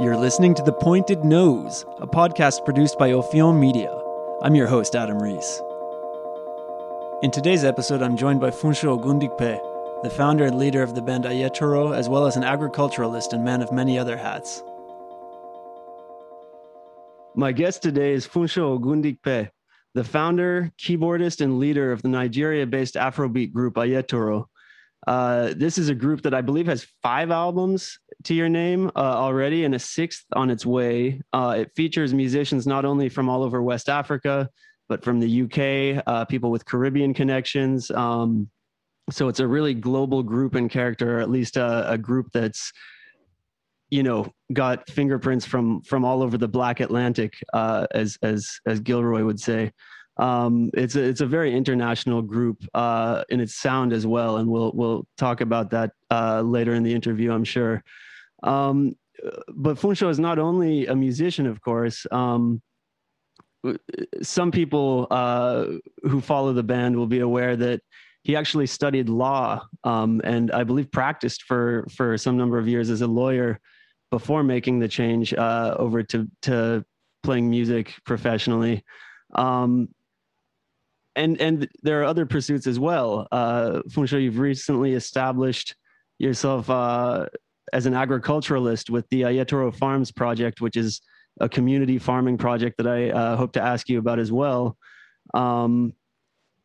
You're listening to The Pointed Nose, a podcast produced by Ophion Media. I'm your host, Adam Reese. In today's episode, I'm joined by Funsho Ogundipe, the founder and leader of the band Ayetoro, as well as an agriculturalist and man of many other hats. My guest today is Funsho Ogundipe, the founder, keyboardist, and leader of the Nigeria based Afrobeat group Ayetoro. Uh, this is a group that I believe has five albums to your name uh, already and a sixth on its way. Uh, it features musicians not only from all over West Africa, but from the UK, uh, people with Caribbean connections. Um, so it's a really global group and character, or at least a, a group that's you know got fingerprints from from all over the black atlantic uh, as as as gilroy would say um, it's a, it's a very international group uh, in its sound as well, and we'll we'll talk about that uh, later in the interview, I'm sure. Um, but Funsho is not only a musician, of course. Um, some people uh, who follow the band will be aware that he actually studied law um, and I believe practiced for for some number of years as a lawyer before making the change uh, over to to playing music professionally. Um, and and there are other pursuits as well. Uh, Funsho, you've recently established yourself uh, as an agriculturalist with the Ayetoro Farms project, which is a community farming project that I uh, hope to ask you about as well. Um,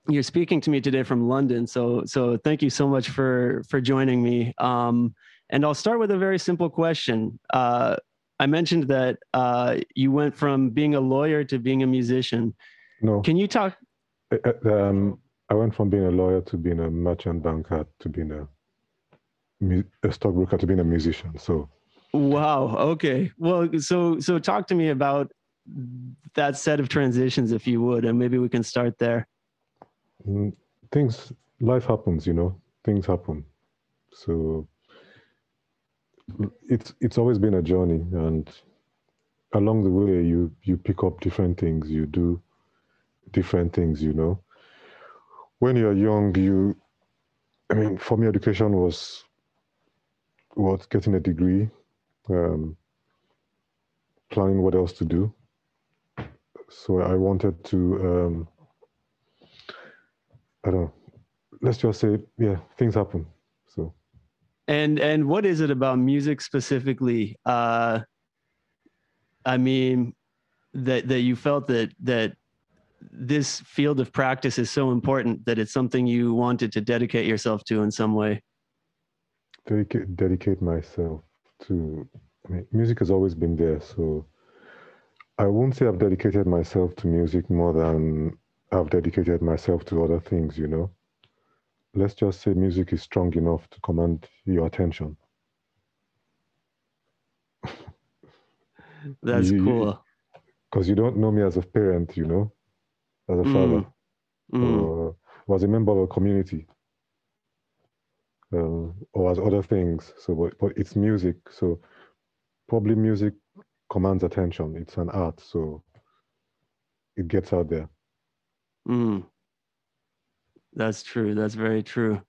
you're speaking to me today from London, so so thank you so much for for joining me. Um, and I'll start with a very simple question. Uh, I mentioned that uh, you went from being a lawyer to being a musician. No. Can you talk? Uh, uh, um, I went from being a lawyer to being a merchant banker to being a, a stockbroker to being a musician. So, wow. Okay. Well, so so talk to me about that set of transitions, if you would, and maybe we can start there. Mm, things, life happens, you know. Things happen. So it's it's always been a journey, and along the way, you you pick up different things. You do different things, you know. When you're young, you, I mean, for me, education was was getting a degree, um, planning what else to do. So I wanted to, um, I don't know, let's just say, yeah, things happen. So. And and what is it about music specifically? Uh, I mean, that that you felt that that this field of practice is so important that it's something you wanted to dedicate yourself to in some way? Dedicate, dedicate myself to, I mean, music has always been there. So I won't say I've dedicated myself to music more than I've dedicated myself to other things, you know. Let's just say music is strong enough to command your attention. That's you, cool. Because you don't know me as a parent, you know as a father mm. Or, or as a member of a community uh, or as other things. So, but, but it's music. So, probably music commands attention. It's an art, so it gets out there. Mm. That's true. That's very true.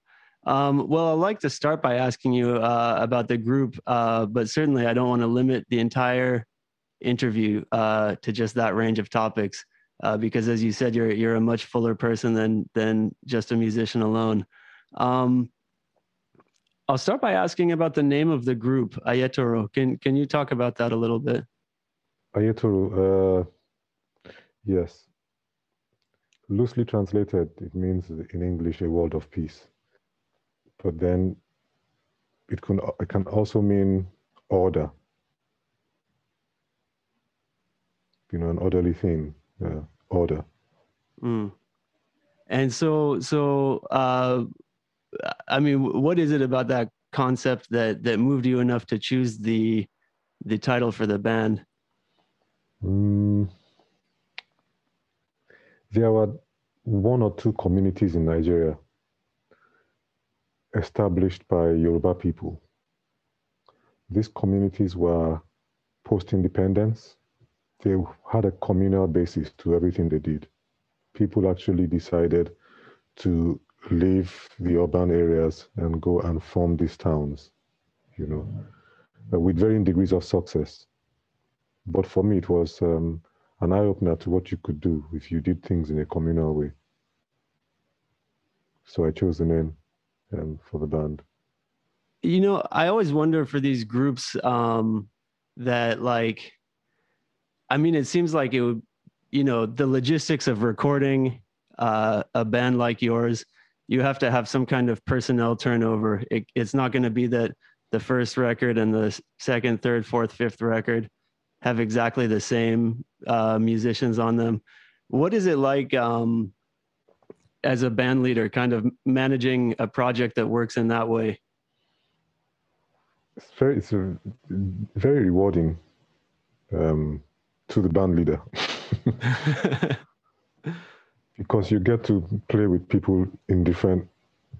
Um, well, I'd like to start by asking you uh, about the group, uh, but certainly I don't want to limit the entire interview uh, to just that range of topics uh, because as you said, you're you're a much fuller person than than just a musician alone. Um, I'll start by asking about the name of the group, Ayetoro. Can can you talk about that a little bit? Ayetoro, uh, yes. Loosely translated, it means in English a world of peace. But then it can it can also mean order. You know, an orderly thing uh, order. Mm. And so, so uh, I mean, what is it about that concept that that moved you enough to choose the the title for the band? Mm. There were one or two communities in Nigeria established by Yoruba people. These communities were post independence they had a communal basis to everything they did. People actually decided to leave the urban areas and go and form these towns, you know, uh, with varying degrees of success. But for me, it was um, an eye opener to what you could do if you did things in a communal way. So I chose the name um, for the band. You know, I always wonder for these groups um, that, like, I mean, it seems like it would, you know, the logistics of recording uh, a band like yours, you have to have some kind of personnel turnover. It, it's not going to be that the first record and the second, third, fourth, fifth record have exactly the same uh, musicians on them. What is it like um, as a band leader, kind of managing a project that works in that way? It's very, it's a, very rewarding um, to the band leader. because you get to play with people in different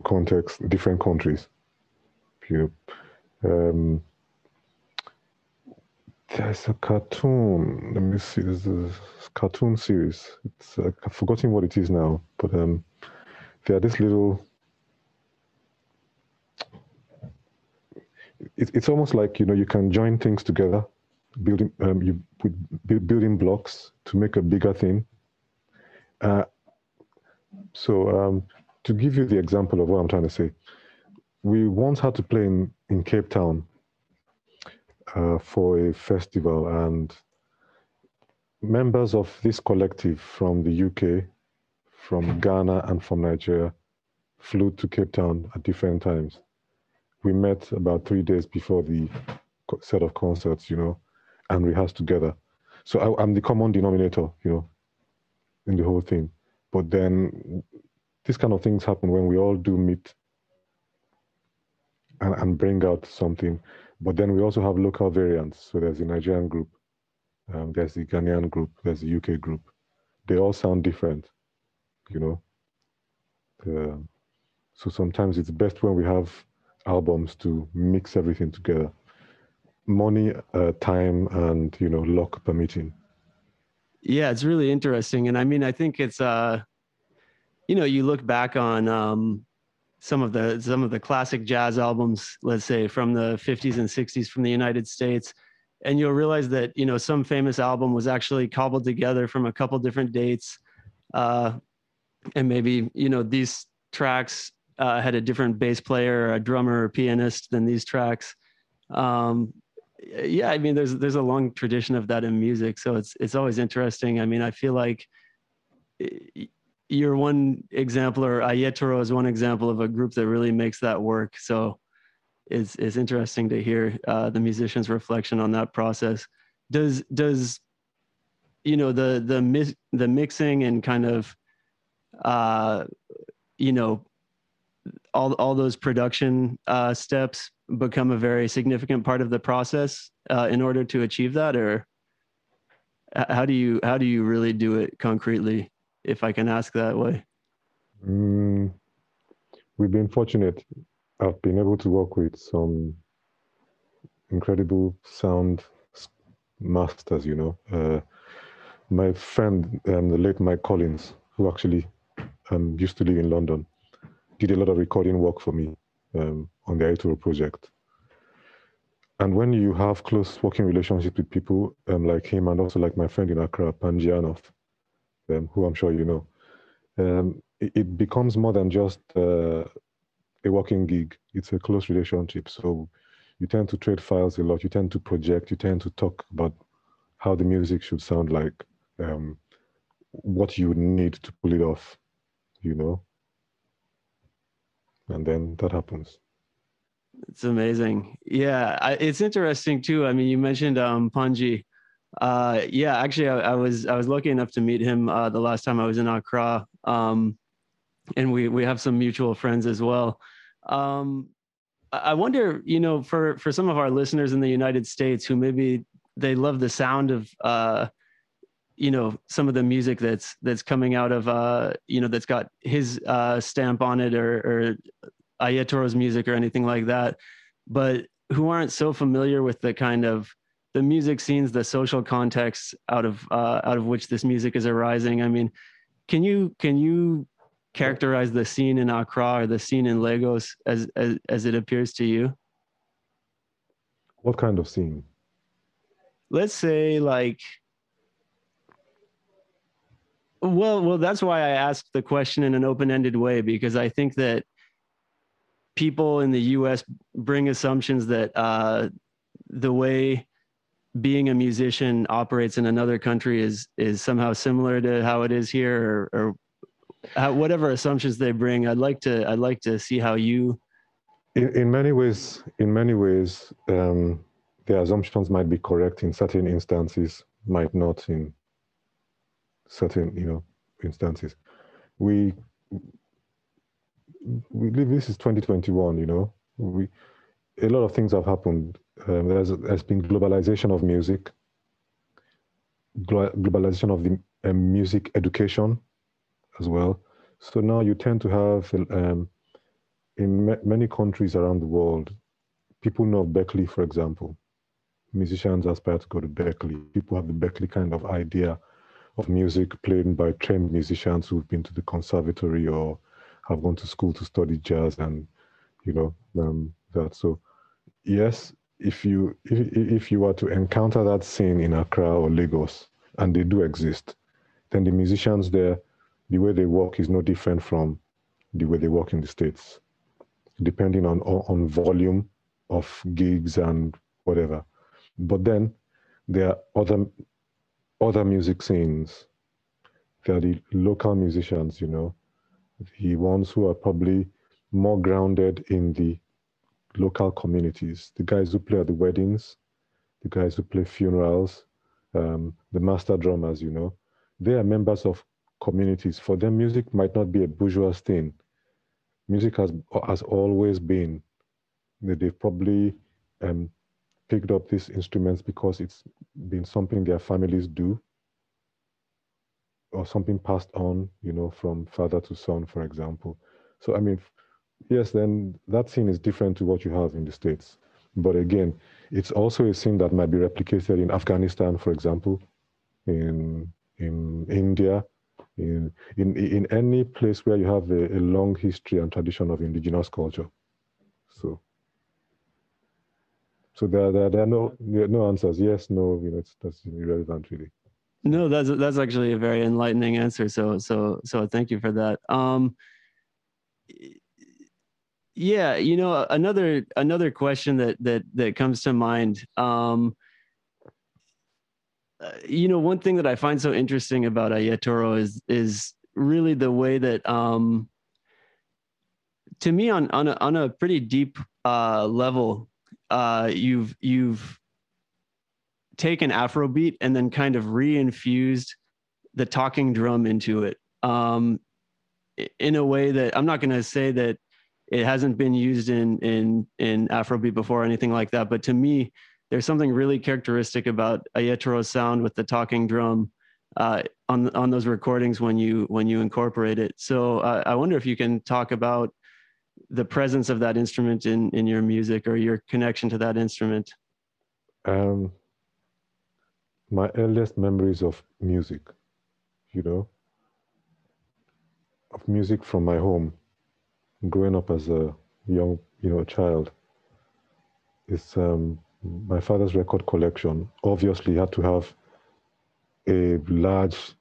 contexts, different countries. You um, there's a cartoon. Let me see. There's a cartoon series. It's uh, I've forgotten what it is now, but um, there are this little. It, it's almost like you know you can join things together, building um, you building blocks to make a bigger thing. Uh, so um, to give you the example of what I'm trying to say, we once had to play in, in Cape Town uh, for a festival, and members of this collective from the UK, from Ghana, and from Nigeria flew to Cape Town at different times. We met about three days before the set of concerts, you know, and rehearsed together. So I, I'm the common denominator, you know, in the whole thing. But then these kind of things happen when we all do meet and, and bring out something. But then we also have local variants. So there's the Nigerian group, um, there's the Ghanaian group, there's the UK group. They all sound different, you know. Uh, so sometimes it's best when we have albums to mix everything together. Money, uh, time, and you know, luck permitting. Yeah, it's really interesting, and I mean, I think it's uh, you know, you look back on um, some of the some of the classic jazz albums, let's say from the 50s and 60s from the United States, and you'll realize that you know some famous album was actually cobbled together from a couple different dates, uh, and maybe you know these tracks uh, had a different bass player, or a drummer, or pianist than these tracks. Um, yeah, I mean, there's there's a long tradition of that in music, so it's it's always interesting. I mean, I feel like you're one example, or Ayetoro is one example of a group that really makes that work. So it's it's interesting to hear uh, the musician's reflection on that process. Does does you know the the the mixing and kind of uh, you know all all those production uh, steps become a very significant part of the process uh, in order to achieve that, or how do you how do you really do it concretely, if I can ask that way? Mm, we've been fortunate. I've been able to work with some incredible sound masters. You know, uh, my friend, um, the late Mike Collins, who actually um, used to live in London, did a lot of recording work for me um, on the Ayetoro project. And when you have close working relationship with people um, like him and also like my friend in Accra, Panji Anoff, um, who I'm sure you know, um, it, it, becomes more than just uh, a working gig. It's a close relationship. So you tend to trade files a lot. You tend to project. You tend to talk about how the music should sound like, um, what you need to pull it off, you know. And then that happens. It's amazing. Yeah, I, it's interesting too. I mean, you mentioned um, Panji. Uh, yeah, actually, I, I, was I was lucky enough to meet him uh, the last time I was in Accra, um, and we we have some mutual friends as well. Um, I wonder, you know, for for some of our listeners in the United States who maybe they love the sound of, uh, you know, some of the music that's that's coming out of, uh, you know, that's got his uh, stamp on it or, or Ayetoro's music or anything like that, but who aren't so familiar with the kind of the music scenes, the social context out of uh, out of which this music is arising. I mean, can you can you characterize the scene in Accra or the scene in Lagos as as, as it appears to you? What kind of scene? let's say like well well that's why i asked the question in an open-ended way because i think that people in the us bring assumptions that uh, the way being a musician operates in another country is is somehow similar to how it is here or, or how, whatever assumptions they bring. I'd like to i'd like to see how you in, in many ways in many ways um, the assumptions might be correct in certain instances might not in certain you know instances. We we live this is 2021 you know we a lot of things have happened um, there's, there's been globalization of music, globalization of the um, music education as well. So now you tend to have, um, in many countries around the world, people know Berklee, for example. Musicians aspire to go to Berklee. People have the Berklee kind of idea of music played by trained musicians who've been to the conservatory or have gone to school to study jazz and, you know, um, that. So, yes, if you if, if you were to encounter that scene in Accra or Lagos, and they do exist, then the musicians there, the way they work is no different from the way they work in the states, depending on on volume of gigs and whatever. But then there are other other music scenes. There are the local musicians, you know, the ones who are probably more grounded in the local communities, the guys who play at the weddings, the guys who play funerals, um, the master drummers, you know, they are members of communities. For them, music might not be a bourgeois thing. Music has has always been. They've probably um, picked up these instruments because it's been something their families do, or something passed on, you know, from father to son, for example. So I mean, yes, then that scene is different to what you have in the States. But again, it's also a scene that might be replicated in Afghanistan, for example, in in India, in in in any place where you have a, a long history and tradition of indigenous culture. So so there, there, there are no no answers. Yes, no, you know, it's that's irrelevant really. No, that's that's actually a very enlightening answer. So so so thank you for that. Um, yeah you know another another question that that that comes to mind um uh, you know one thing that i find so interesting about ayetoro is is really the way that um to me on on a, on a pretty deep uh level uh you've you've taken afrobeat and then kind of reinfused the talking drum into it um in a way that i'm not going to say that it hasn't been used in in in Afrobeat before or anything like that. But to me, there's something really characteristic about Ayetoro's sound with the talking drum uh, on on those recordings when you when you incorporate it. So uh, I wonder if you can talk about the presence of that instrument in in your music or your connection to that instrument. Um, my earliest memories of music, you know, of music from my home growing up as a young, you know, a child, it's um, my father's record collection. Obviously, had to have a large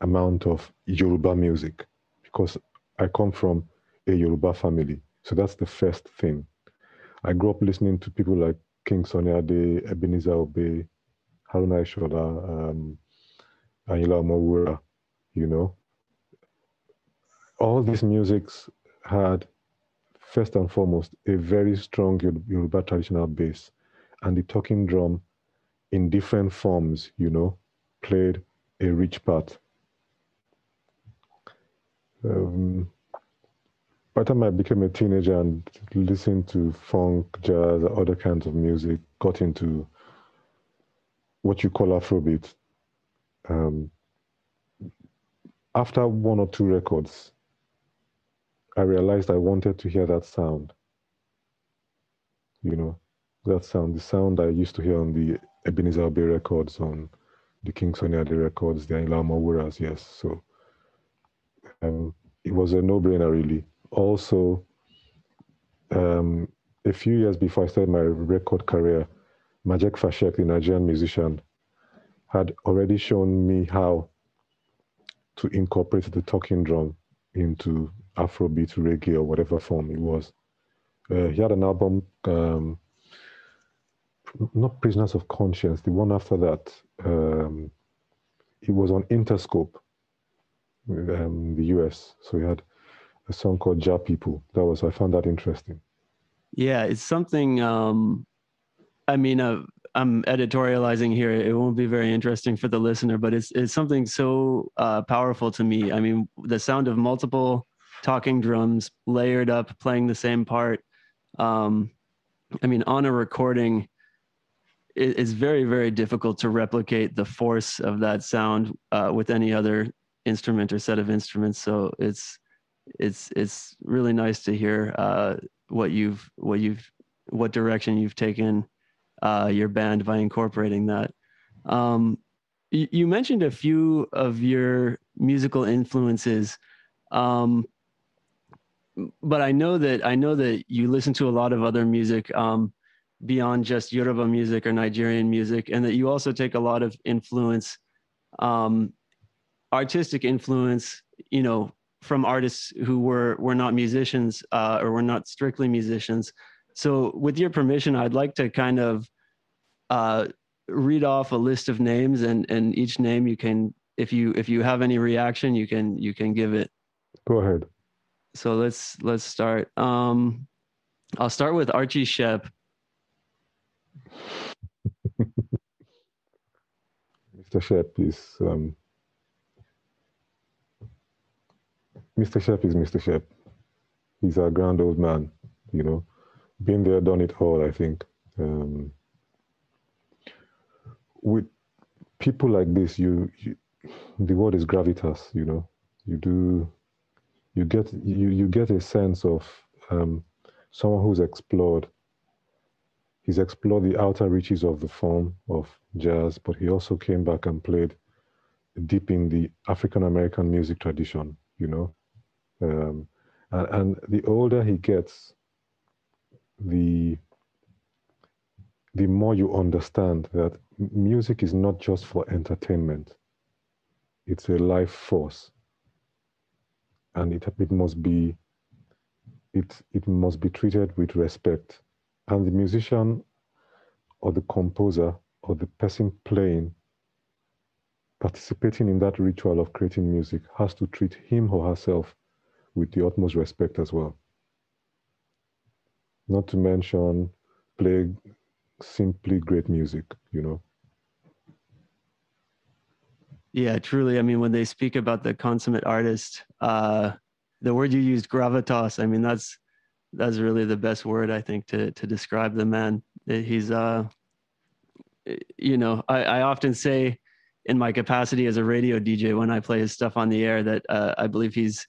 amount of Yoruba music because I come from a Yoruba family. So that's the first thing. I grew up listening to people like King Sunny Ade, Ebenezer Obey, Haruna Ishola, um, Ayinla Omowura, you know. All these musics had, first and foremost, a very strong Yoruba traditional base, and the talking drum, in different forms, you know, played a rich part. Um, by the time I became a teenager and listened to funk, jazz, other kinds of music, got into what you call Afrobeat. Um, after one or two records, I realized I wanted to hear that sound. You know, that sound, the sound I used to hear on the Ebenezer Obey records, on the King Sunny Ade records, the Ayinla Omowuras, yes. So um, it was a no-brainer, really. Also, um, a few years before I started my record career, Majek Fashek, the Nigerian musician, had already shown me how to incorporate the talking drum into Afrobeat, reggae, or whatever form it was. Uh, he had an album, um, not Prisoners of Conscience, the one after that. Um, it was on Interscope, um, the US. So he had a song called Jah People. That was I found that interesting. Yeah, it's something. Um, I mean, uh, I'm editorializing here. It won't be very interesting for the listener, but it's it's something so uh, powerful to me. I mean, the sound of multiple talking drums layered up, playing the same part. Um, I mean, on a recording, it, it's very very difficult to replicate the force of that sound uh, with any other instrument or set of instruments. So it's it's it's really nice to hear uh, what you've what you've what direction you've taken uh, your band by incorporating that. Um, you, you, mentioned a few of your musical influences, um, but I know that I know that you listen to a lot of other music um, beyond just Yoruba music or Nigerian music, and that you also take a lot of influence, um, artistic influence, you know, from artists who were were not musicians uh, or were not strictly musicians. So, with your permission, I'd like to kind of uh, read off a list of names, and and each name you can, if you if you have any reaction, you can you can give it. Go ahead. So let's let's start. Um, I'll start with Archie Shepp. Mr. Shepp is um, Mr. Shepp is Mr. Shepp. He's a grand old man, you know. Been there, done it all, I think. Um, with people like this, you, you, the word is gravitas, you know. You do, you get, you, you get a sense of um, someone who's explored. He's explored the outer reaches of the form of jazz, but he also came back and played deep in the African American music tradition, you know. Um, and, and the older he gets, the the more you understand that music is not just for entertainment it's a life force and it, it must be it, it must be treated with respect and the musician or the composer or the person playing participating in that ritual of creating music has to treat him or herself with the utmost respect as well. Not to mention play simply great music, you know. Yeah, truly. I mean, when they speak about the consummate artist, uh, the word you used, gravitas. I mean, that's that's really the best word I think to to describe the man. He's, uh, you know, I, I often say in my capacity as a radio DJ when I play his stuff on the air that uh, I believe he's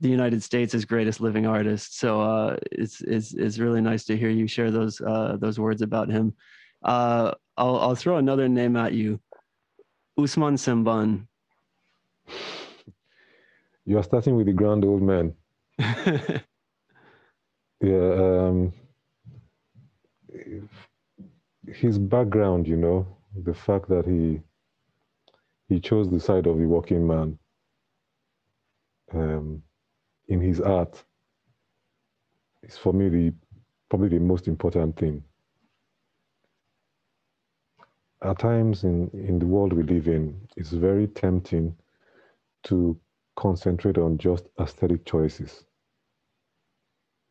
the United States' greatest living artist. So uh, it's, it's it's really nice to hear you share those uh, those words about him. Uh, I'll I'll throw another name at you, Usman Sembene. You are starting with the grand old man. yeah, um, his background, you know, the fact that he he chose the side of the working man. Um, in his art is for me the probably the most important thing. At times in, in the world we live in, it's very tempting to concentrate on just aesthetic choices,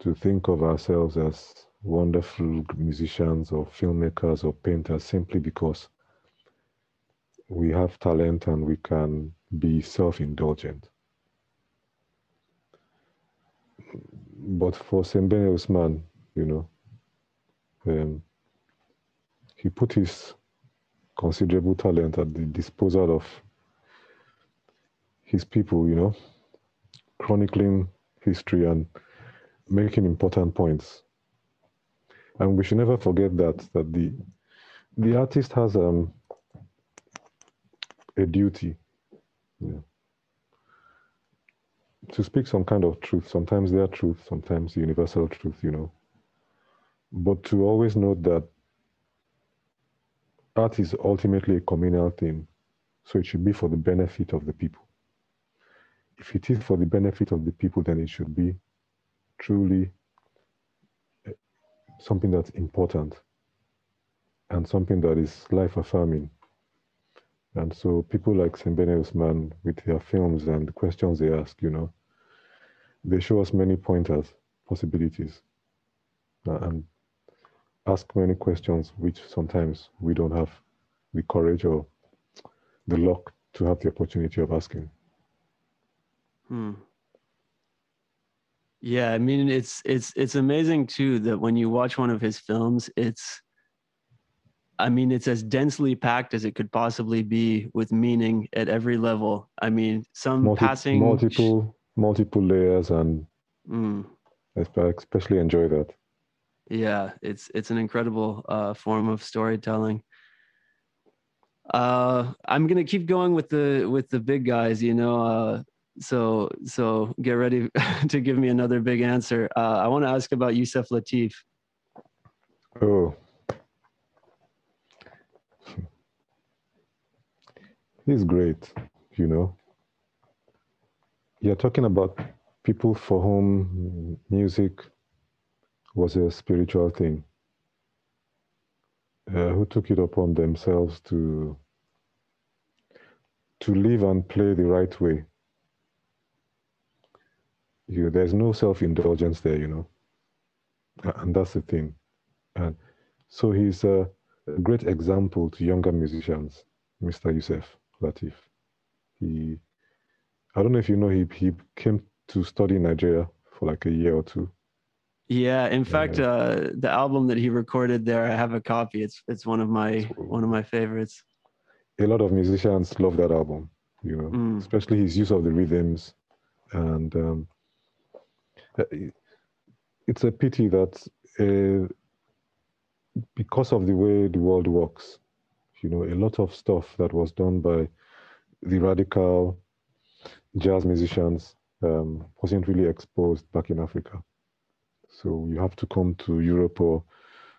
to think of ourselves as wonderful musicians or filmmakers or painters simply because we have talent and we can be self indulgent. But for Sembene Usman, you know, um, he put his considerable talent at the disposal of his people, you know, chronicling history and making important points. And we should never forget that that the the artist has um, a duty. To speak some kind of truth. Sometimes their truth, sometimes universal truth, you know. But to always note that art is ultimately a communal thing, so it should be for the benefit of the people. If it is for the benefit of the people, then it should be truly eh, something that's important and something that is life affirming. And so people like Sembene Usman, with their films and the questions they ask, you know, they show us many pointers, possibilities, uh, and ask many questions which sometimes we don't have the courage or the luck to have the opportunity of asking. Hmm. Yeah, I mean it's it's it's amazing too that when you watch one of his films, it's I mean, it's as densely packed as it could possibly be with meaning at every level. I mean, some Multi- passing multiple multiple layers, and mm. I especially enjoy that. Yeah, it's it's an incredible uh, form of storytelling. Uh, I'm gonna keep going with the with the big guys. You know, uh, so so get ready to give me another big answer. Uh, I want to ask about Yusef Lateef. Oh, He's great, you know. You're talking about people for whom music was a spiritual thing, uh, who took it upon themselves to to live and play the right way. You, there's no self-indulgence there, you know, and that's the thing. And so he's a, great example to younger musicians, Mr. Yusef. Lateef. He, I don't know if you know, he he came to study in Nigeria for like a year or two. Yeah, in fact, uh, the album that he recorded there, I have a copy. It's it's one of my one of my favorites. A lot of musicians love that album, you know, mm. especially his use of the rhythms, and um, uh, it's a pity that uh, because of the way the world works, you know, a lot of stuff that was done by the radical jazz musicians um, wasn't really exposed back in Africa. So you have to come to Europe or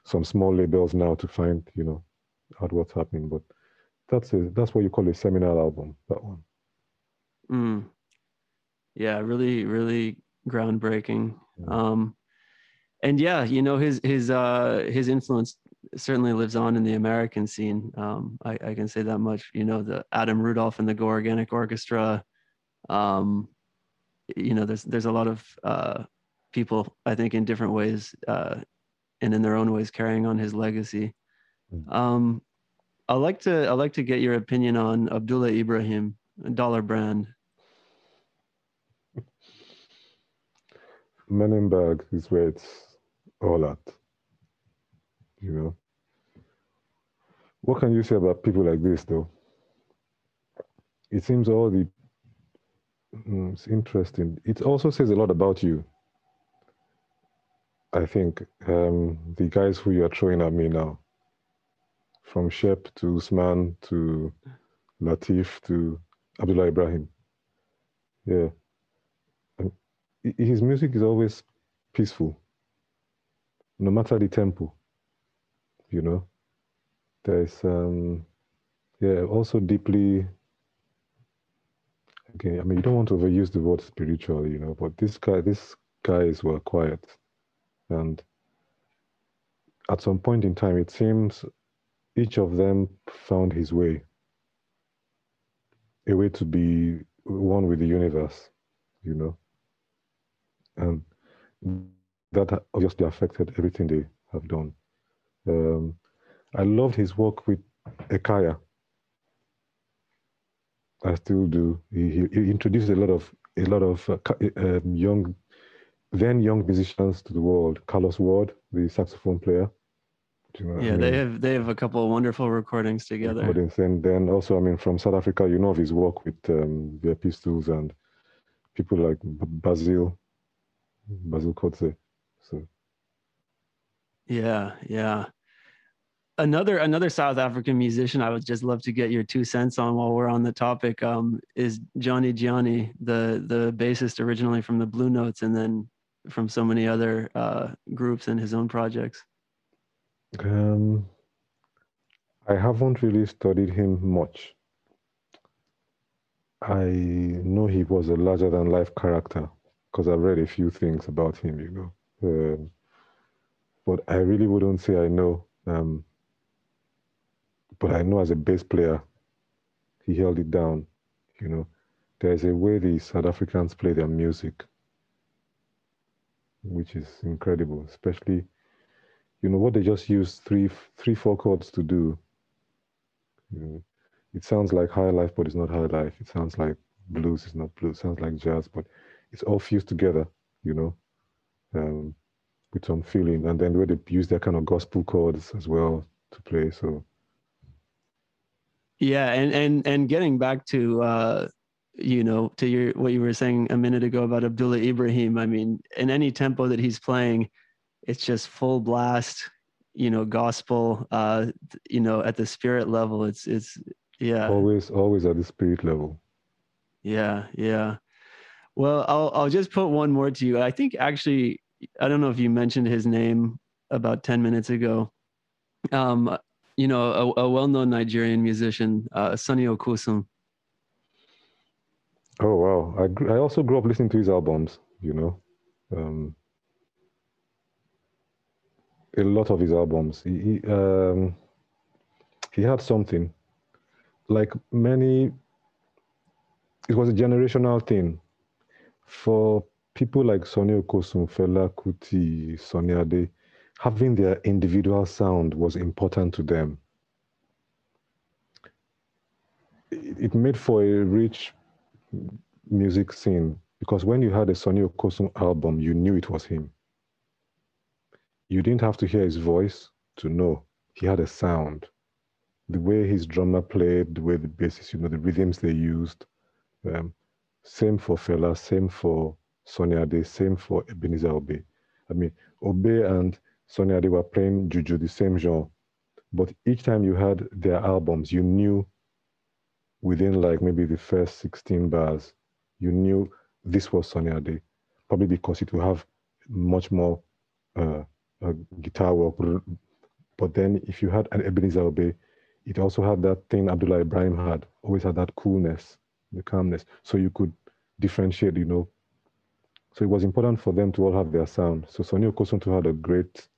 some small labels now to find, you know, out what's happening. But that's a, that's what you call a seminal album. That one. Mm. Yeah, really, really groundbreaking. Yeah. Um, and yeah, you know, his his uh, his influence certainly lives on in the American scene. Um, I, I, can say that much. You know, the Adam Rudolph and the Go Organic Orchestra. Um, you know, there's there's a lot of uh, people I think in different ways uh, and in their own ways carrying on his legacy. Hmm. Um, I like to I like to get your opinion on Abdullah Ibrahim, Dollar Brand. Mannenberg is where it's all at you know. What can you say about people like this, though? It seems all the mm, it's interesting. It also says a lot about you. I think um, the guys who you are throwing at me now, from Shepp to Usman to Lateef to Abdullah Ibrahim, yeah, his music is always peaceful, no matter the tempo you know. There's um yeah, also deeply again, I mean you don't want to overuse the word spiritual, you know, but this guy these guys were quiet. And at some point in time it seems each of them found his way. A way to be one with the universe, you know. And that obviously affected everything they have done. Um, I loved his work with Ekaya. I still do. He, he, he introduced a lot of a lot of uh, um, young, then young musicians to the world. Carlos Ward, the saxophone player. You know yeah, I mean? they have they have a couple of wonderful recordings together. Recordings. And then also, I mean, from South Africa, you know of his work with um, the Pistols and people like Basil, Basil Coetzee. So yeah, yeah. Another another South African musician I would just love to get your two cents on while we're on the topic um, is Johnny Dyani, the the bassist originally from the Blue Notes and then from so many other uh, groups and his own projects. Um, I haven't really studied him much. I know he was a larger than life character because I've read a few things about him, you know. Um, but I really wouldn't say I know. Um, but I know as a bass player, he held it down. You know, there's a way the South Africans play their music, which is incredible, especially, you know, what they just use three, three, four chords to do. You know, it sounds like high life, but it's not high life. It sounds like blues, it's not blues. It sounds like jazz, but it's all fused together, you know, um, with some feeling. And then where they use their kind of gospel chords as well to play. So yeah, and and and getting back to uh, you know to your what you were saying a minute ago about Abdullah Ibrahim. I mean, in any tempo that he's playing, it's just full blast. You know, gospel. Uh, you know, at the spirit level, it's it's yeah. Always, always at the spirit level. Yeah, yeah. Well, I'll I'll just put one more to you. I think actually, I don't know if you mentioned his name about ten minutes ago. Um, you know, a, a well-known Nigerian musician, uh, Sonny Okosun. Oh wow! I I also grew up listening to his albums. You know, um, a lot of his albums. He he, um, he had something like many. It was a generational thing for people like Sonny Okosun, Fela Kuti, Sunny Ade having their individual sound was important to them. It made for a rich music scene because when you had a Sonny Okosun album, you knew it was him. You didn't have to hear his voice to know he had a sound. The way his drummer played, the way the bassist, you know, the rhythms they used. Um, same for Fela, same for Sunny Ade, same for Ebenezer Obey. I mean, Obey and Sunny Ade were playing Juju, the same genre. But each time you had their albums, you knew within like maybe the first 16 bars, you knew this was Sunny Ade, probably because it will have much more uh, uh, guitar work. But then if you had an Ebenezer Obey, it also had that thing Abdullah Ibrahim had, always had that coolness, the calmness. So you could differentiate, you know. So it was important for them to all have their sound. So Sonny Okosun had a great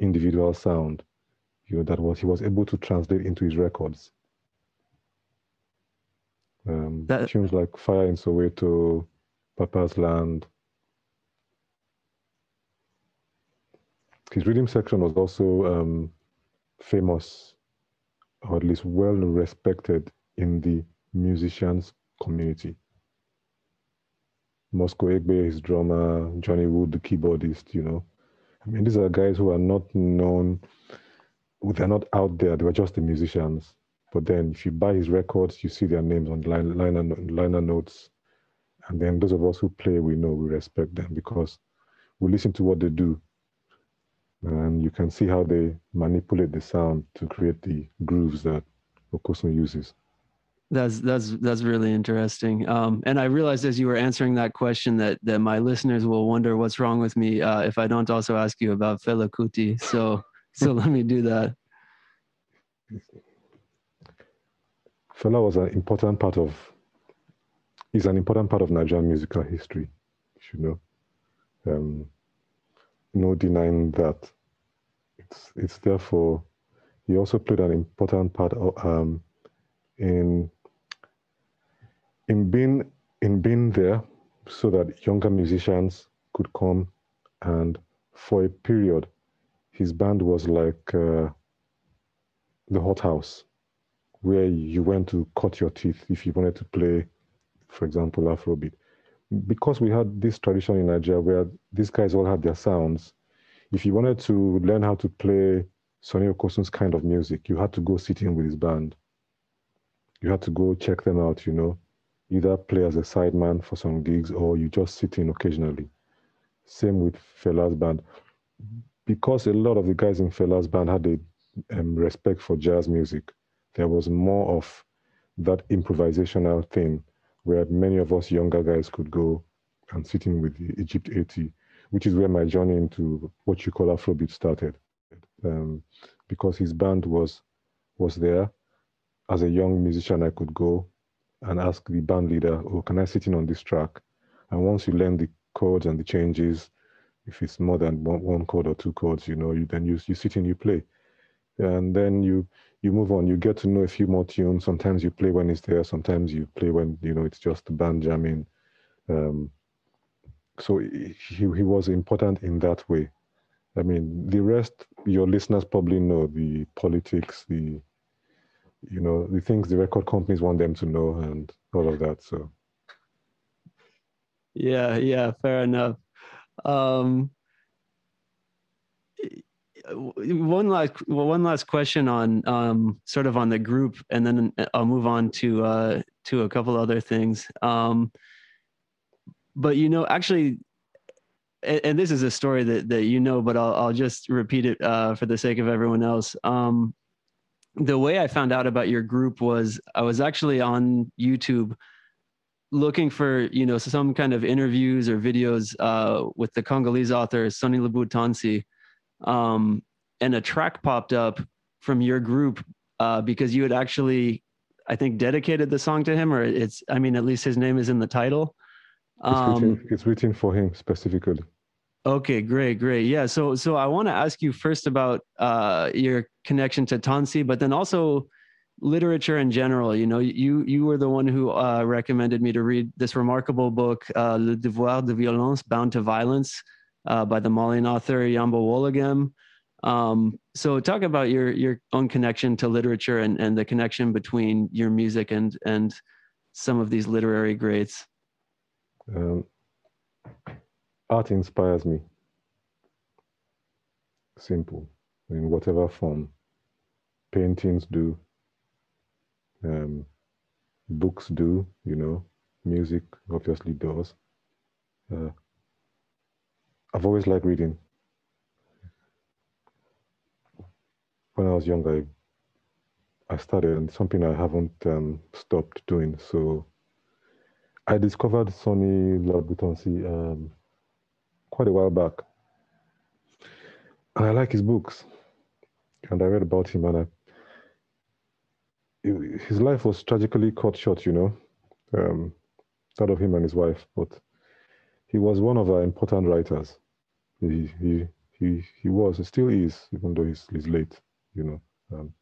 individual sound, you know, that was he was able to translate into his records. Um, that, tunes like Fire in Soweto, Papa's Land. His rhythm section was also um, famous, or at least well respected in the musicians community. Moscow Egbe, his drummer, Johnny Wood, the keyboardist, you know, I mean, these are guys who are not known, they're not out there, they were just the musicians. But then if you buy his records, you see their names on line, liner, liner notes. And then those of us who play, we know, we respect them because we listen to what they do. And you can see how they manipulate the sound to create the grooves that Okosun uses. That's that's that's really interesting. Um, and I realized as you were answering that question that that my listeners will wonder what's wrong with me uh, if I don't also ask you about Fela Kuti. So so let me do that. Fela was an important part of is an important part of Nigerian musical history. You know. Um, no denying that. It's it's therefore he also played an important part of, um, in in being in being there so that younger musicians could come and for a period his band was like uh, the hothouse where you went to cut your teeth if you wanted to play for example afrobeat. Because we had this tradition in nigeria where these guys all had their sounds if you wanted to learn how to play sonny okosun's kind of music you had to go sit in with his band. You had to go check them out you know either play as a sideman for some gigs or you just sit in occasionally. Same with Fela's band. Because a lot of the guys in Fela's band had a um, respect for jazz music, there was more of that improvisational thing where many of us younger guys could go and sit in with the Egypt 80, which is where my journey into what you call Afrobeat started. Um, because his band was was there. As a young musician, I could go and ask the band leader, "Oh, can I sit in on this track?" And once you learn the chords and the changes, if it's more than one, chord or two chords, you know, you then you you sit in, you play, and then you you move on. You get to know a few more tunes. Sometimes you play when it's there. Sometimes you play when you know it's just the band jamming. Um, so he he was important in that way. I mean, the rest your listeners probably know the politics, the you know the things the record companies want them to know, and all of that. So. Yeah, yeah, fair enough. Um, one last well, one last question on um, sort of on the group, and then I'll move on to uh, to a couple other things. Um, but you know, actually, and, and, this is a story that that you know, but I'll I'll just repeat it uh, for the sake of everyone else. Um, the way I found out about your group was I was actually on YouTube looking for you know some kind of interviews or videos uh, with the Congolese author Sony Labou um, and a track popped up from your group uh, because you had actually, I think, dedicated the song to him, or it's I mean at least his name is in the title. Um, it's, written, it's written for him specifically. Okay, great, great. Yeah, so so I want to ask you first about uh, your connection to Tansi, but then also literature in general. You know, you you were the one who uh, recommended me to read this remarkable book, uh, Le Devoir de Violence, Bound to Violence, uh, by the Malian author Yambo Ouologuem. Um, so talk about your your own connection to literature and, and the connection between your music and and some of these literary greats. Um, art inspires me. Simple, in whatever form. Paintings do, um, books do, you know, music obviously does. Uh, I've always liked reading. When I was younger, I, I started, and something I haven't um, stopped doing. So I discovered Sony Labou Tansi um, quite a while back. And I like his books. And I read about him, and I his life was tragically cut short, you know, um, that of him and his wife. But he was one of our important writers. He he he he was, he still is, even though he's he's late, you know. Um,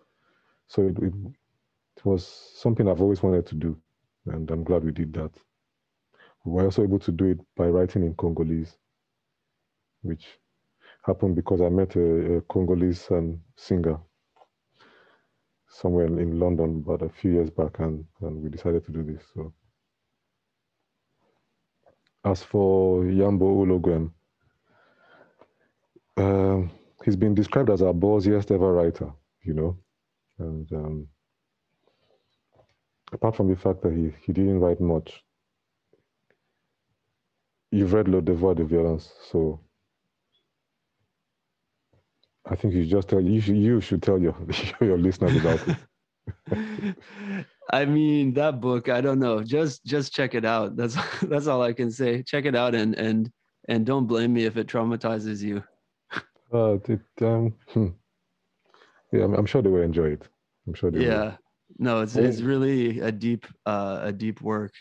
so it, it, it was something I've always wanted to do, and I'm glad we did that. We were also able to do it by writing in Congolese, which happened because I met a, a Congolese um, singer somewhere in London about a few years back, and, and we decided to do this. So, as for Yambo Ouologuem, um, he's been described as our ballsiest ever writer, you know, and um, apart from the fact that he, he didn't write much, you've read Le Devoir de Violence, so I think you just tell you should, you should tell your your listeners about it. I mean that book. I don't know. Just just check it out. That's that's all I can say. Check it out and and and don't blame me if it traumatizes you. Uh, it, um, hmm. yeah, I'm, I'm, sure they will enjoy it. I'm sure they yeah. Will. No, it's it's really a deep uh, a deep work.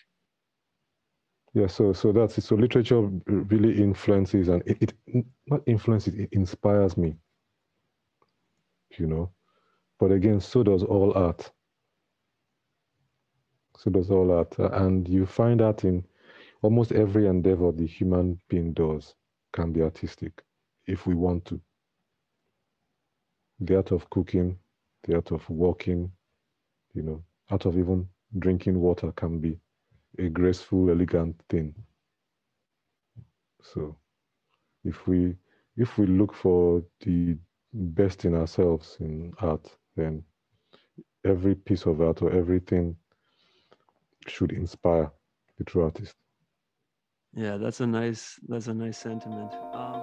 Yeah, so so that's it. So literature really influences and it, it not influences, it inspires me you know. But again, so does all art. So does all art. And you find that in almost every endeavor the human being does can be artistic if we want to. The art of cooking, the art of walking, you know, art of even drinking water can be a graceful, elegant thing. So if we if we look for the best in ourselves in art, then every piece of art or everything should inspire the true artist. Yeah, that's a nice that's a nice sentiment. Um,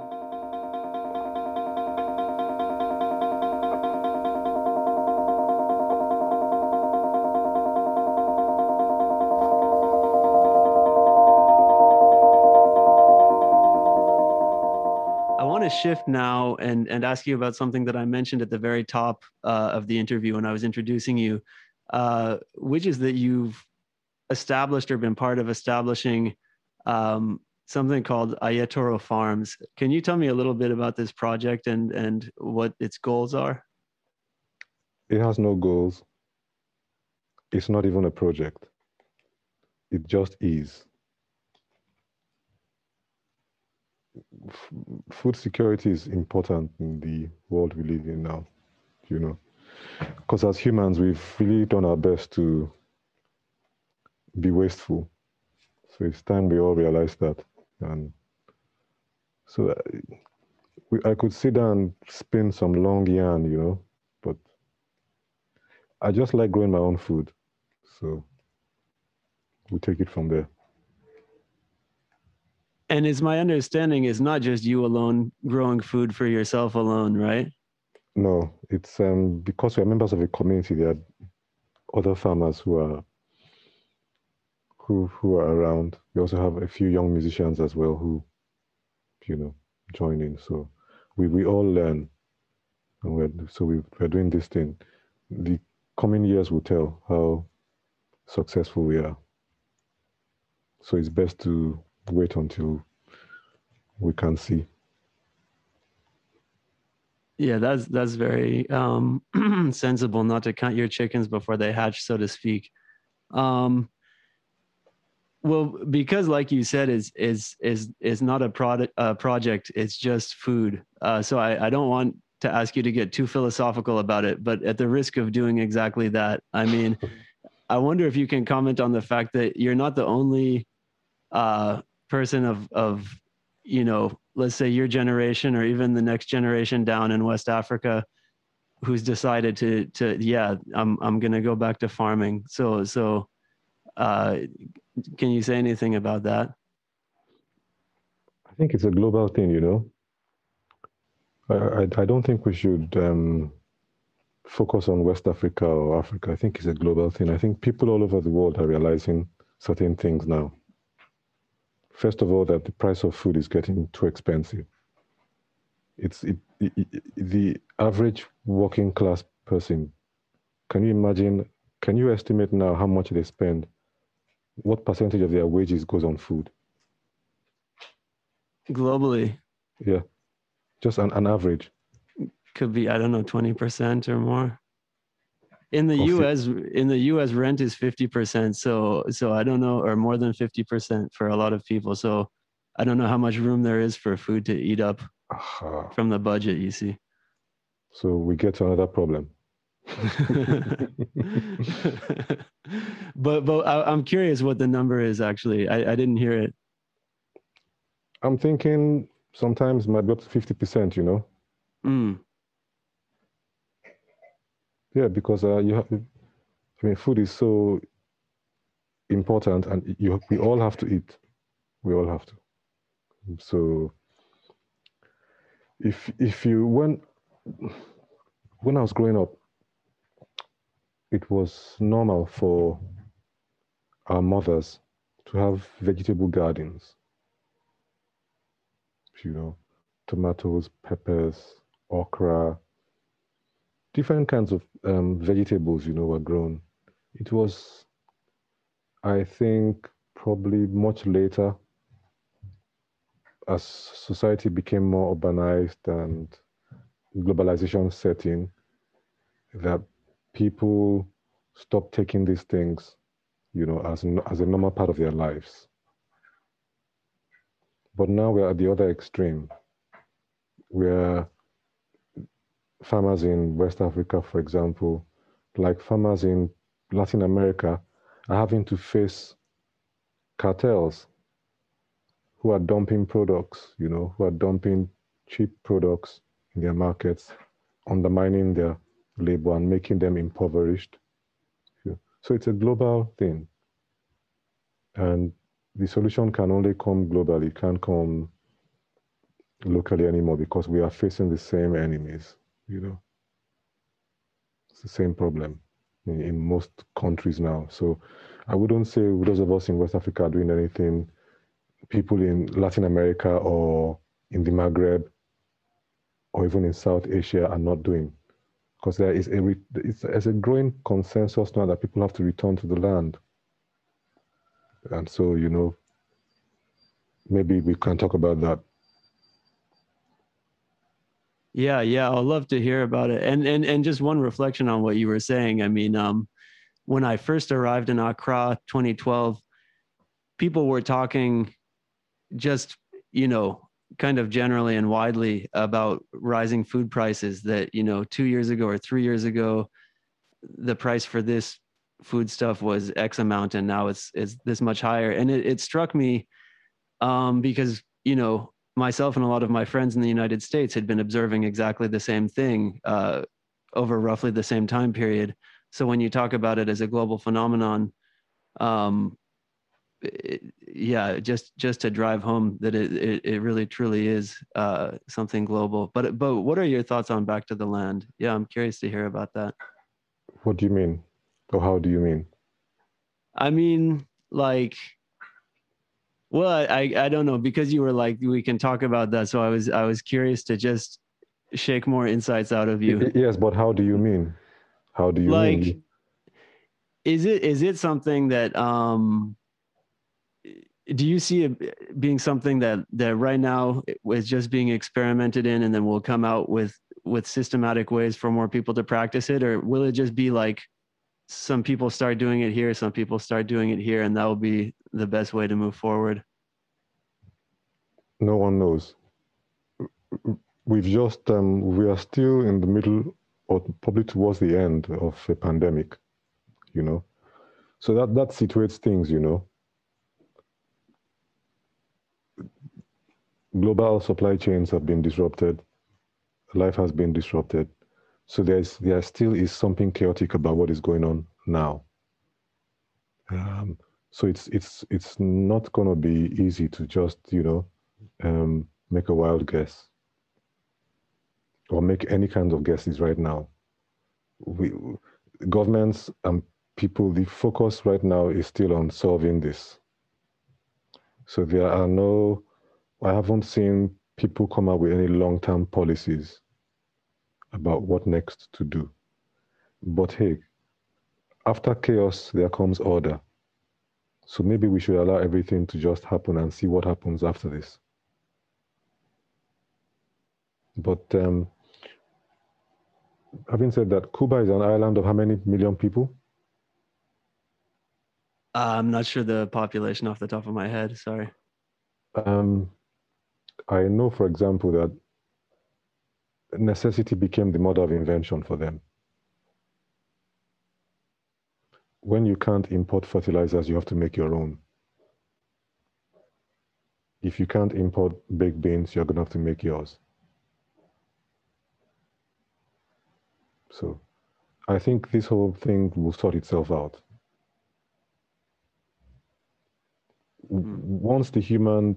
shift now and and ask you about something that I mentioned at the very top uh, of the interview when I was introducing you, uh, which is that you've established or been part of establishing um, something called Ayetoro Farms. Can you tell me a little bit about this project and and what its goals are? It has no goals. It's not even a project. It just is. F- food security is important in the world we live in now, you know. Because as humans, we've really done our best to be wasteful. So it's time we all realize that. And so uh, we, I could sit down and spin some long yarn, you know, but I just like growing my own food. So we take it from there. And it's my understanding is not just you alone growing food for yourself alone, right? No, it's um, because we're members of a community. There are other farmers who are who who are around. We also have a few young musicians as well who, you know, join in. So we we all learn, and we're so we, we're doing this thing. The coming years will tell how successful we are. So it's best to wait until we can see. Yeah, that's that's very um, sensible not to count your chickens before they hatch, so to speak. Um, well, because like you said, is is is is not a product uh, project. It's just food. Uh, so I, I don't want to ask you to get too philosophical about it, but at the risk of doing exactly that, I mean, I wonder if you can comment on the fact that you're not the only uh, person of of you know, let's say your generation or even the next generation down in West Africa who's decided to to yeah, I'm I'm gonna go back to farming. So so uh, can you say anything about that? I think it's a global thing, you know. I, I, I don't think we should um, focus on West Africa or Africa. I think it's a global thing. I think people all over the world are realizing certain things now. First of all, that the price of food is getting too expensive. It's it, it, it, the average working class person. Can you imagine? Can you estimate now how much they spend what percentage of their wages goes on food? Globally, Yeah, just an, an average. could be I don't know twenty percent or more. In the. U.S., in the U.S., rent is fifty percent. So so I don't know, or more than fifty percent for a lot of people. So I don't know how much room there is for food to eat up Aha. from the budget. You see. So we get to another problem. but but I, I'm curious what the number is actually. I, I didn't hear it. I'm thinking sometimes might be up to fifty percent. You know, Mm, yeah, because uh, you have. I mean, food is so important, and you we all have to eat. We all have to. So if if you when when I was growing up, it was normal for our mothers to have vegetable gardens. You know, tomatoes, peppers, okra, different kinds of um, vegetables. You know, were grown. It was, I think, probably much later as society became more urbanized and globalization set in, that people stopped taking these things, you know, as as a normal part of their lives. But now we're at the other extreme, where farmers in West Africa, for example, like farmers in Latin America, are having to face cartels who are dumping products, you know, who are dumping cheap products in their markets, undermining their labor and making them impoverished. So it's a global thing. And the solution can only come globally, it can't come locally anymore because we are facing the same enemies, you know. It's the same problem in, in most countries now. So I wouldn't say those of us in West Africa are doing anything people in Latin America or in the Maghreb or even in South Asia are not doing. Because there is a, it's, a growing consensus now that people have to return to the land. And so, you know, maybe we can talk about that. Yeah, yeah, I'd love to hear about it. And and and just one reflection on what you were saying. I mean, um, when I first arrived in Accra, 2012, people were talking just you know kind of generally and widely about rising food prices that you know two years ago or three years ago the price for this food stuff was x amount and now it's it's this much higher and it, it struck me um, because you know myself and a lot of my friends in the united states had been observing exactly the same thing uh, over roughly the same time period so when you talk about it as a global phenomenon um, yeah, just just to drive home that it it, it really truly is uh, something global. But but what are your thoughts on Back to the Land? Yeah, I'm curious to hear about that. What do you mean, or how do you mean? I mean, like, well, I I don't know because you were like we can talk about that, so I was I was curious to just shake more insights out of you. Yes, but how do you mean? How do you like? Mean? Is it is it something that um do you see it being something that that right now is just being experimented in and then we'll come out with with systematic ways for more people to practice it or will it just be like some people start doing it here some people start doing it here and that will be the best way to move forward no one knows we've just um, we are still in the middle or probably towards the end of a pandemic you know so that that situates things you know global supply chains have been disrupted. Life has been disrupted. So there's there still is something chaotic about what is going on now. Um, so it's it's it's not going to be easy to just you know um, make a wild guess or make any kind of guesses right now. We governments and people, the focus right now is still on solving this. So there are no I haven't seen people come up with any long term policies about what next to do. But hey, after chaos, there comes order. So maybe we should allow everything to just happen and see what happens after this. But um, having said that, Cuba is an island of how many million people? Uh, I'm not sure the population off the top of my head. Sorry. Um, I know, for example, that necessity became the mother of invention for them. When you can't import fertilizers, you have to make your own. If you can't import baked beans, you're going to have to make yours. So I think this whole thing will sort itself out. Hmm. Once the human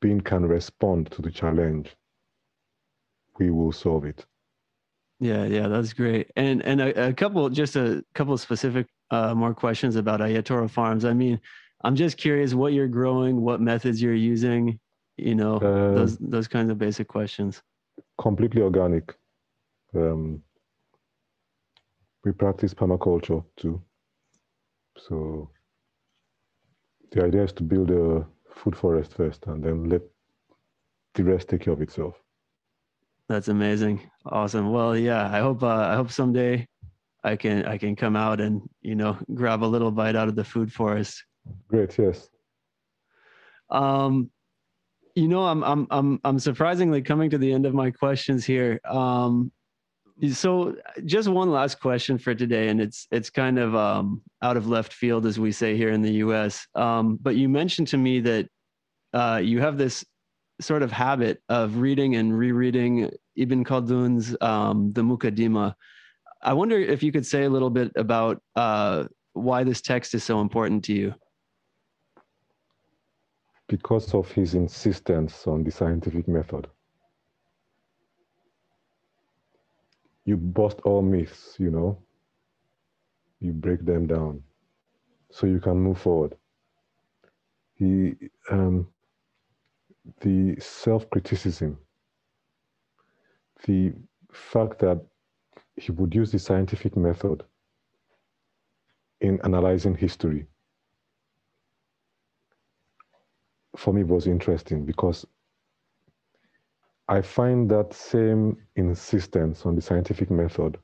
being can respond to the challenge, we will solve it. Yeah, yeah, that's great. And and a, a couple, just a couple of specific uh, more questions about Ayetoro Farms. I mean, I'm just curious what you're growing, what methods you're using. You know, uh, those those kinds of basic questions. Completely organic. Um, we practice permaculture too. So the idea is to build a food forest first and then let the rest take care of itself. That's amazing. Awesome. Well, yeah, I hope uh, I hope someday I can I can come out and, you know, grab a little bite out of the food forest. Great, yes. Um you know, I'm I'm I'm I'm surprisingly coming to the end of my questions here. Um so just one last question for today and it's it's kind of um, out of left field as we say here in the us um, but you mentioned to me that uh, you have this sort of habit of reading and rereading ibn khaldun's um, the mukaddima i wonder if you could say a little bit about uh, why this text is so important to you. Because of his insistence on the scientific method. You bust all myths, you know, you break them down so you can move forward. He, um, the self criticism the fact that he would use the scientific method in analyzing history for me was interesting because I find that same insistence on the scientific method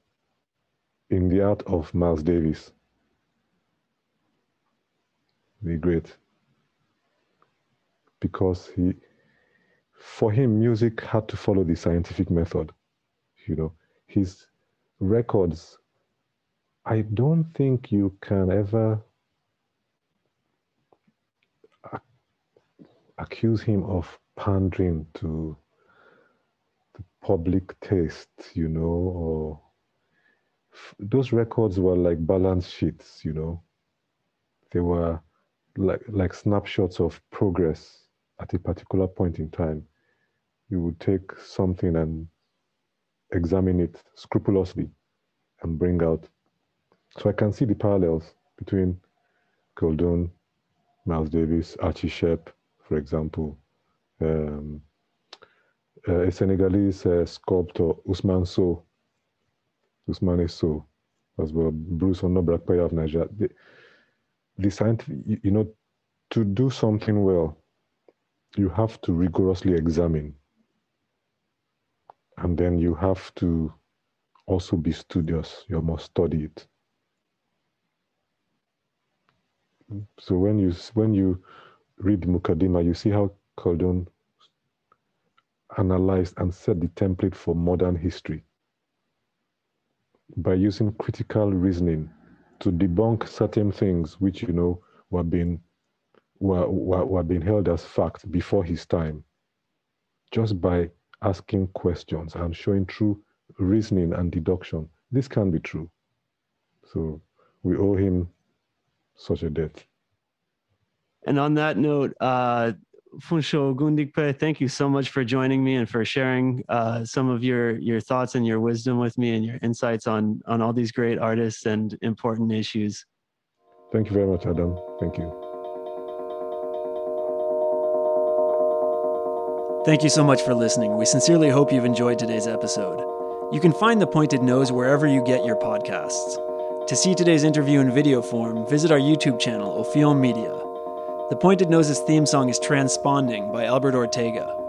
in the art of Miles Davis. The great. Because he for him music had to follow the scientific method. You know, his records I don't think you can ever accuse him of pandering to the public taste, you know, or those records were like balance sheets, you know. They were like like snapshots of progress at a particular point in time. You would take something and examine it scrupulously and bring out. So I can see the parallels between Khaldun, Miles Davis, Archie Shepp, for example. Um, uh, a Senegalese uh, sculptor, Ousmane Sow, Ousmane Sow, as well, Bruce Onobrakpeya of Nigeria. The, the scientific, you, you know, to do something well, you have to rigorously examine. And then you have to also be studious. You must study it. So when you when you read Mukaddimah, you see how Khaldun analyzed and set the template for modern history by using critical reasoning to debunk certain things which you know were being were, were, were being held as fact before his time just by asking questions and showing true reasoning and deduction this can be true so we owe him such a debt and on that note, uh, Funsho Ogundipe, thank you so much for joining me and for sharing uh, some of your your thoughts and your wisdom with me and your insights on on all these great artists and important issues. Thank you very much, Adam. Thank you. Thank you so much for listening. We sincerely hope you've enjoyed today's episode. You can find The Pointed Nose wherever you get your podcasts. To see today's interview in video form, visit our YouTube channel, Ophion Media. The Pointed Noses theme song is Transponding by Albert Ortega.